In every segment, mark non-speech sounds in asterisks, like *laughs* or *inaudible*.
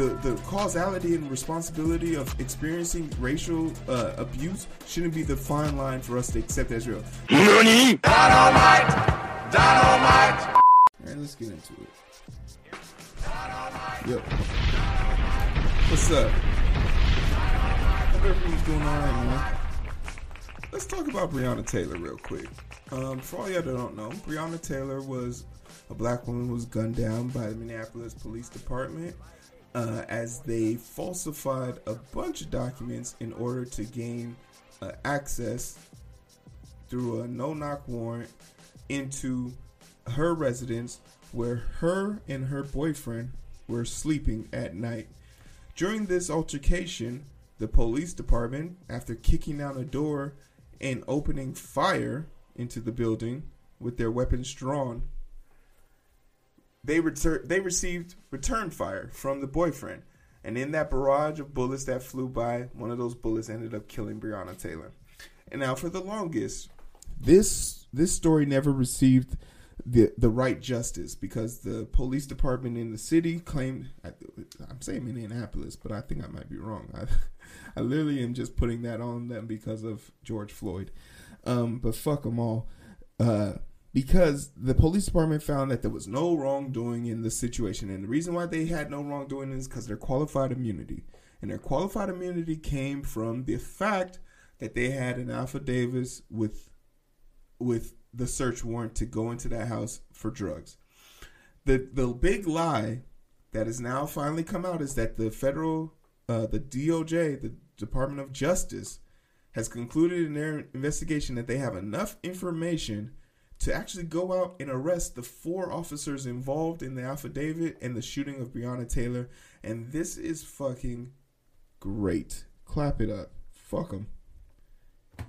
the the causality and responsibility of experiencing racial uh, abuse shouldn't be the fine line for us to accept as real. Dynamite! Dynamite! All right, let's get into it. Yo, what's up? Hope everything's doing all right, man. Let's talk about Breonna Taylor real quick. Um, for all y'all that don't know, Breonna Taylor was a black woman who was gunned down by the Minneapolis Police Department uh, as they falsified a bunch of documents in order to gain uh, access through a no-knock warrant into her residence where her and her boyfriend were sleeping at night. During this altercation, the police department, after kicking down a door and opening fire into the building with their weapons drawn, they retur- they received return fire from the boyfriend. And in that barrage of bullets that flew by, one of those bullets ended up killing Breonna Taylor. And now for the longest, this this story never received the the right justice because the police department in the city claimed I, I'm saying Minneapolis, but I think I might be wrong. I *laughs* I literally am just putting that on them because of George Floyd. Um, but fuck them all. Uh, because the police department found that there was no wrongdoing in the situation, and the reason why they had no wrongdoing is because their qualified immunity, and their qualified immunity came from the fact that they had an affidavit with with the search warrant to go into that house for drugs. The the big lie that has now finally come out is that the federal uh, the DOJ, the Department of Justice, has concluded in their investigation that they have enough information to actually go out and arrest the four officers involved in the affidavit and the shooting of Breonna Taylor. And this is fucking great. Clap it up. Fuck them.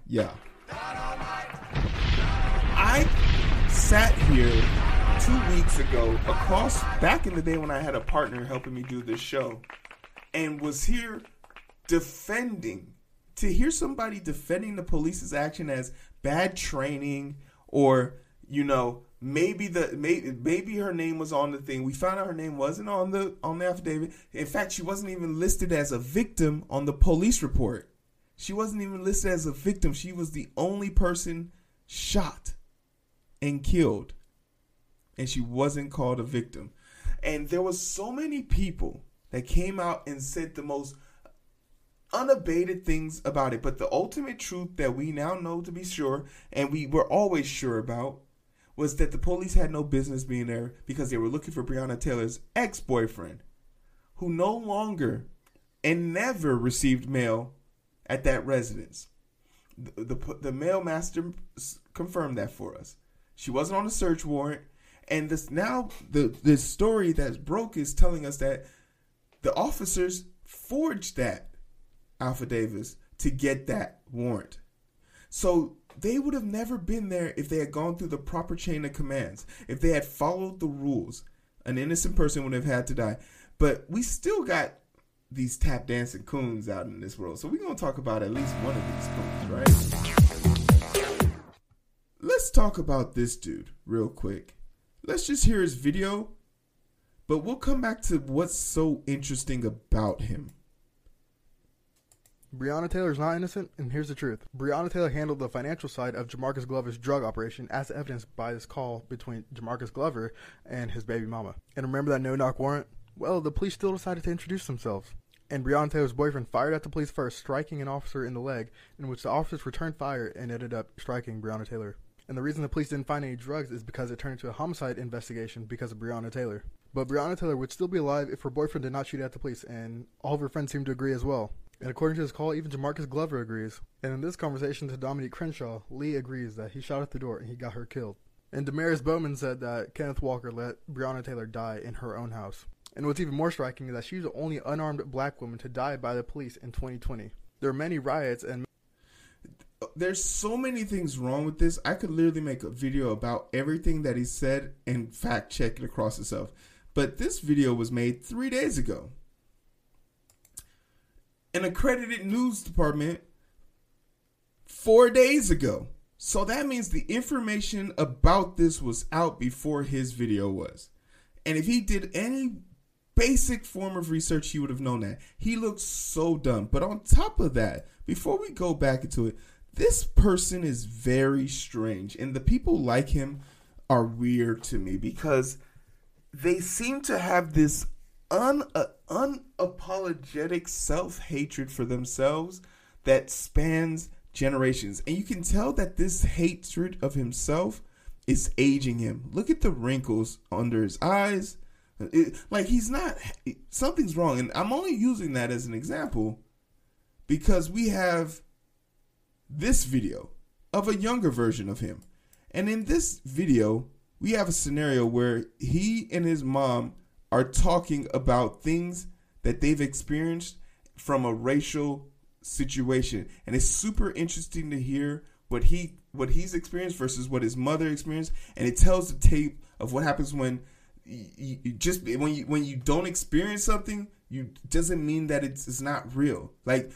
Yeah. I sat here two weeks ago across back in the day when I had a partner helping me do this show and was here defending to hear somebody defending the police's action as bad training or you know maybe the maybe, maybe her name was on the thing. We found out her name wasn't on the on the affidavit. In fact she wasn't even listed as a victim on the police report. She wasn't even listed as a victim. She was the only person shot and killed. And she wasn't called a victim. And there was so many people that came out and said the most unabated things about it. But the ultimate truth that we now know to be sure, and we were always sure about, was that the police had no business being there because they were looking for Breonna Taylor's ex boyfriend, who no longer and never received mail at that residence. The, the, the confirmed that for us. She wasn't on a search warrant. And this now the the story that's broke is telling us that the officers forged that affidavits to get that warrant. So they would have never been there if they had gone through the proper chain of commands. If they had followed the rules, an innocent person would have had to die. But we still got these tap dancing coons out in this world. So we're going to talk about at least one of these coons, right? Let's talk about this dude real quick. Let's just hear his video, but we'll come back to what's so interesting about him. Breonna Taylor is not innocent, and here's the truth. Breonna Taylor handled the financial side of Jamarcus Glover's drug operation, as evidenced by this call between Jamarcus Glover and his baby mama. And remember that no-knock warrant? Well, the police still decided to introduce themselves. And Breonna Taylor's boyfriend fired at the police first, striking an officer in the leg, in which the officers returned fire and ended up striking Breonna Taylor. And the reason the police didn't find any drugs is because it turned into a homicide investigation because of Breonna Taylor. But Breonna Taylor would still be alive if her boyfriend did not shoot at the police, and all of her friends seem to agree as well. And according to his call, even Jamarcus Glover agrees. And in this conversation to Dominique Crenshaw, Lee agrees that he shot at the door and he got her killed. And Damaris Bowman said that Kenneth Walker let Breonna Taylor die in her own house. And what's even more striking is that she's the only unarmed black woman to die by the police in 2020. There are many riots and there's so many things wrong with this. I could literally make a video about everything that he said and fact check it across itself. But this video was made three days ago an accredited news department four days ago. So that means the information about this was out before his video was. And if he did any basic form of research, he would have known that. He looks so dumb. But on top of that, before we go back into it, this person is very strange. And the people like him are weird to me because they seem to have this un, uh, unapologetic self hatred for themselves that spans generations. And you can tell that this hatred of himself is aging him. Look at the wrinkles under his eyes. It, like he's not something's wrong and I'm only using that as an example because we have this video of a younger version of him. And in this video, we have a scenario where he and his mom are talking about things that they've experienced from a racial situation. And it's super interesting to hear what he what he's experienced versus what his mother experienced and it tells the tape of what happens when you, you just when you when you don't experience something you doesn't mean that it's, it's not real like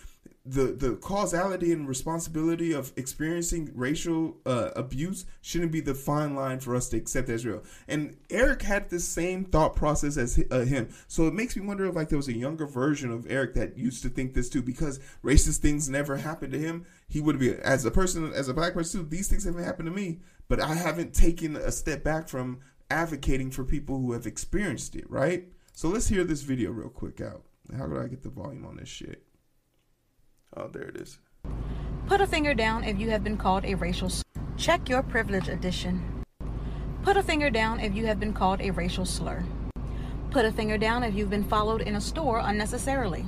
the the causality and responsibility of experiencing racial uh, abuse shouldn't be the fine line for us to accept as real. And Eric had the same thought process as uh, him, so it makes me wonder if like there was a younger version of Eric that used to think this too, because racist things never happened to him. He would be as a person, as a black person too. These things haven't happened to me, but I haven't taken a step back from advocating for people who have experienced it. Right. So let's hear this video real quick out. How do I get the volume on this shit? Oh, there it is. Put a finger down if you have been called a racial. Slur. Check your privilege edition. Put a finger down if you have been called a racial slur. Put a finger down if you've been followed in a store unnecessarily.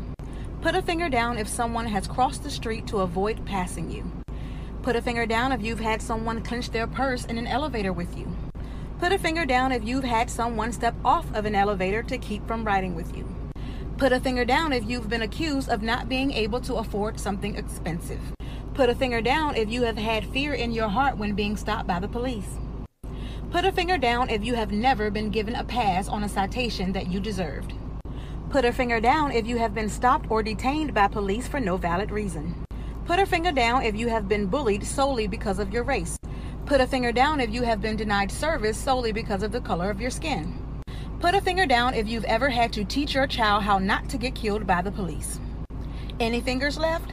Put a finger down if someone has crossed the street to avoid passing you. Put a finger down if you've had someone clench their purse in an elevator with you. Put a finger down if you've had someone step off of an elevator to keep from riding with you. Put a finger down if you've been accused of not being able to afford something expensive. Put a finger down if you have had fear in your heart when being stopped by the police. Put a finger down if you have never been given a pass on a citation that you deserved. Put a finger down if you have been stopped or detained by police for no valid reason. Put a finger down if you have been bullied solely because of your race. Put a finger down if you have been denied service solely because of the color of your skin. Put a finger down if you've ever had to teach your child how not to get killed by the police. Any fingers left?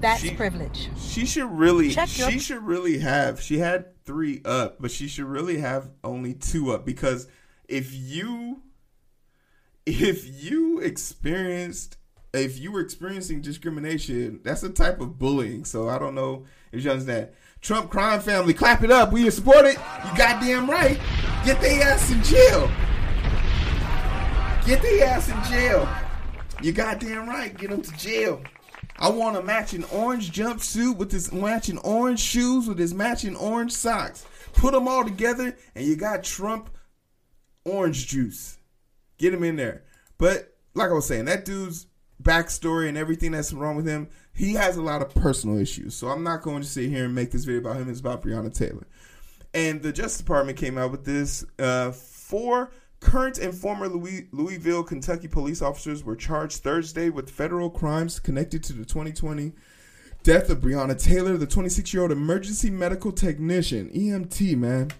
That's she, privilege. She should really Check she your... should really have she had 3 up, but she should really have only 2 up because if you if you experienced if you were experiencing discrimination, that's a type of bullying. So I don't know if you understand. Trump crime family, clap it up. We support it. You goddamn right. Get their ass in jail. Get the ass in jail. You goddamn right. Get him to jail. I want a matching orange jumpsuit with his matching orange shoes with his matching orange socks. Put them all together, and you got Trump orange juice. Get him in there. But like I was saying, that dude's backstory and everything that's wrong with him, he has a lot of personal issues. So I'm not going to sit here and make this video about him. It's about Breonna Taylor. And the Justice Department came out with this uh, four Current and former Louis, Louisville, Kentucky police officers were charged Thursday with federal crimes connected to the 2020 death of Breonna Taylor, the 26 year old emergency medical technician, EMT, man.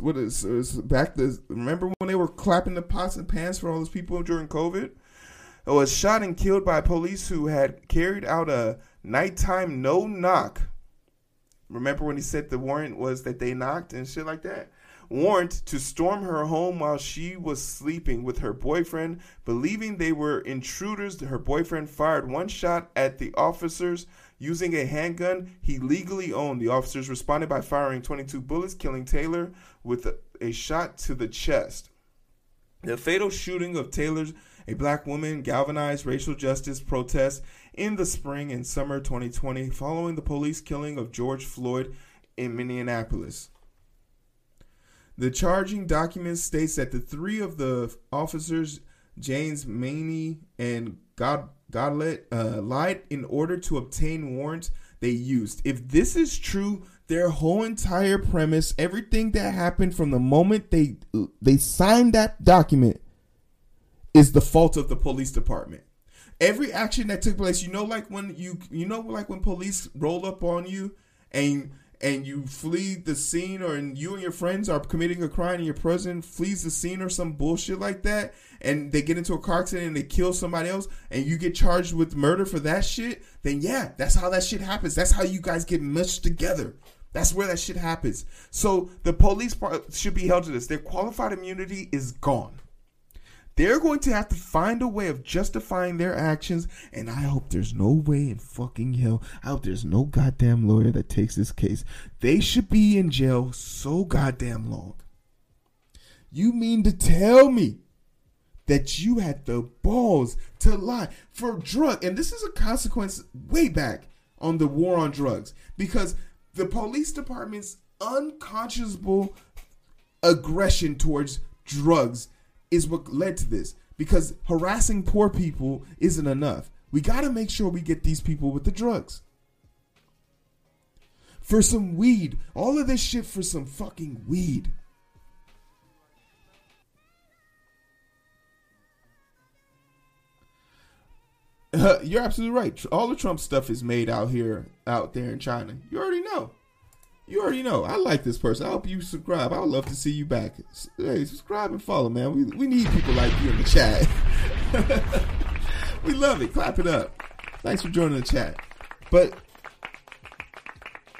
What is, is back to remember when they were clapping the pots and pans for all those people during COVID? It was shot and killed by police who had carried out a nighttime no knock. Remember when he said the warrant was that they knocked and shit like that? Warrant to storm her home while she was sleeping with her boyfriend. Believing they were intruders, her boyfriend fired one shot at the officers using a handgun he legally owned. The officers responded by firing 22 bullets, killing Taylor with a, a shot to the chest. The fatal shooting of Taylor's a black woman galvanized racial justice protests in the spring and summer 2020 following the police killing of George Floyd in Minneapolis. The charging document states that the three of the officers, Jaynes Meany and God Goodlett, uh, lied in order to obtain warrants they used. If this is true, their whole entire premise, everything that happened from the moment they they signed that document, is the fault of the police department. Every action that took place, you know, like when you you know, like when police roll up on you and and you flee the scene or you and your friends are committing a crime and your president flees the scene or some bullshit like that and they get into a car accident and they kill somebody else and you get charged with murder for that shit, then yeah, that's how that shit happens. That's how you guys get meshed together. That's where that shit happens. So the police part should be held to this. Their qualified immunity is gone. They're going to have to find a way of justifying their actions, and I hope there's no way in fucking hell. I hope there's no goddamn lawyer that takes this case. They should be in jail so goddamn long. You mean to tell me that you had the balls to lie for drug? And this is a consequence way back on the war on drugs because the police department's unconscionable aggression towards drugs is what led to this because harassing poor people isn't enough. We got to make sure we get these people with the drugs. For some weed. All of this shit for some fucking weed. Uh, *laughs* you're absolutely right. All the Trump stuff is made out here, out there in China. You already know. You already know. I like this person. I hope you subscribe. I would love to see you back. Hey, subscribe and follow, man. We, we need people like you in the chat. *laughs* we love it. Clap it up. Thanks for joining the chat. But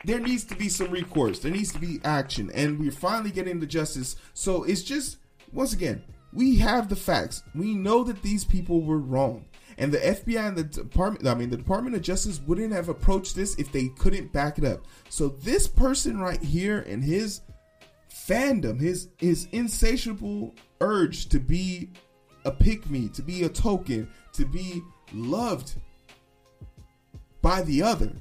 there needs to be some recourse. There needs to be action. And we're finally getting the justice. So it's just, once again, we have the facts. We know that these people were wrong. And the FBI and the department, I mean, the Department of Justice wouldn't have approached this if they couldn't back it up. So this person right here and his fandom, his his insatiable urge to be a pick me, to be a token, to be loved by the other.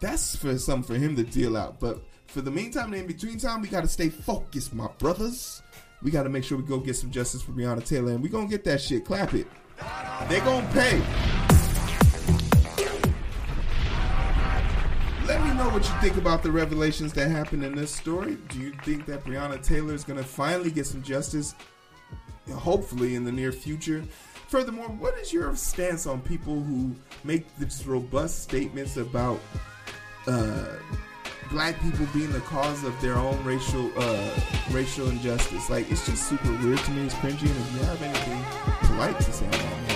That's for something for him to deal out. But for the meantime and in between time, we got to stay focused, my brothers. We got to make sure we go get some justice for Breonna Taylor, and we gonna get that shit. Clap it. They gonna pay. Let me know what you think about the revelations that happened in this story. Do you think that Breonna Taylor is gonna finally get some justice? Hopefully in the near future. Furthermore, what is your stance on people who make these robust statements about uh, black people being the cause of their own racial uh, racial injustice? Like it's just super weird to me. It's cringy. And if you have anything polite to say about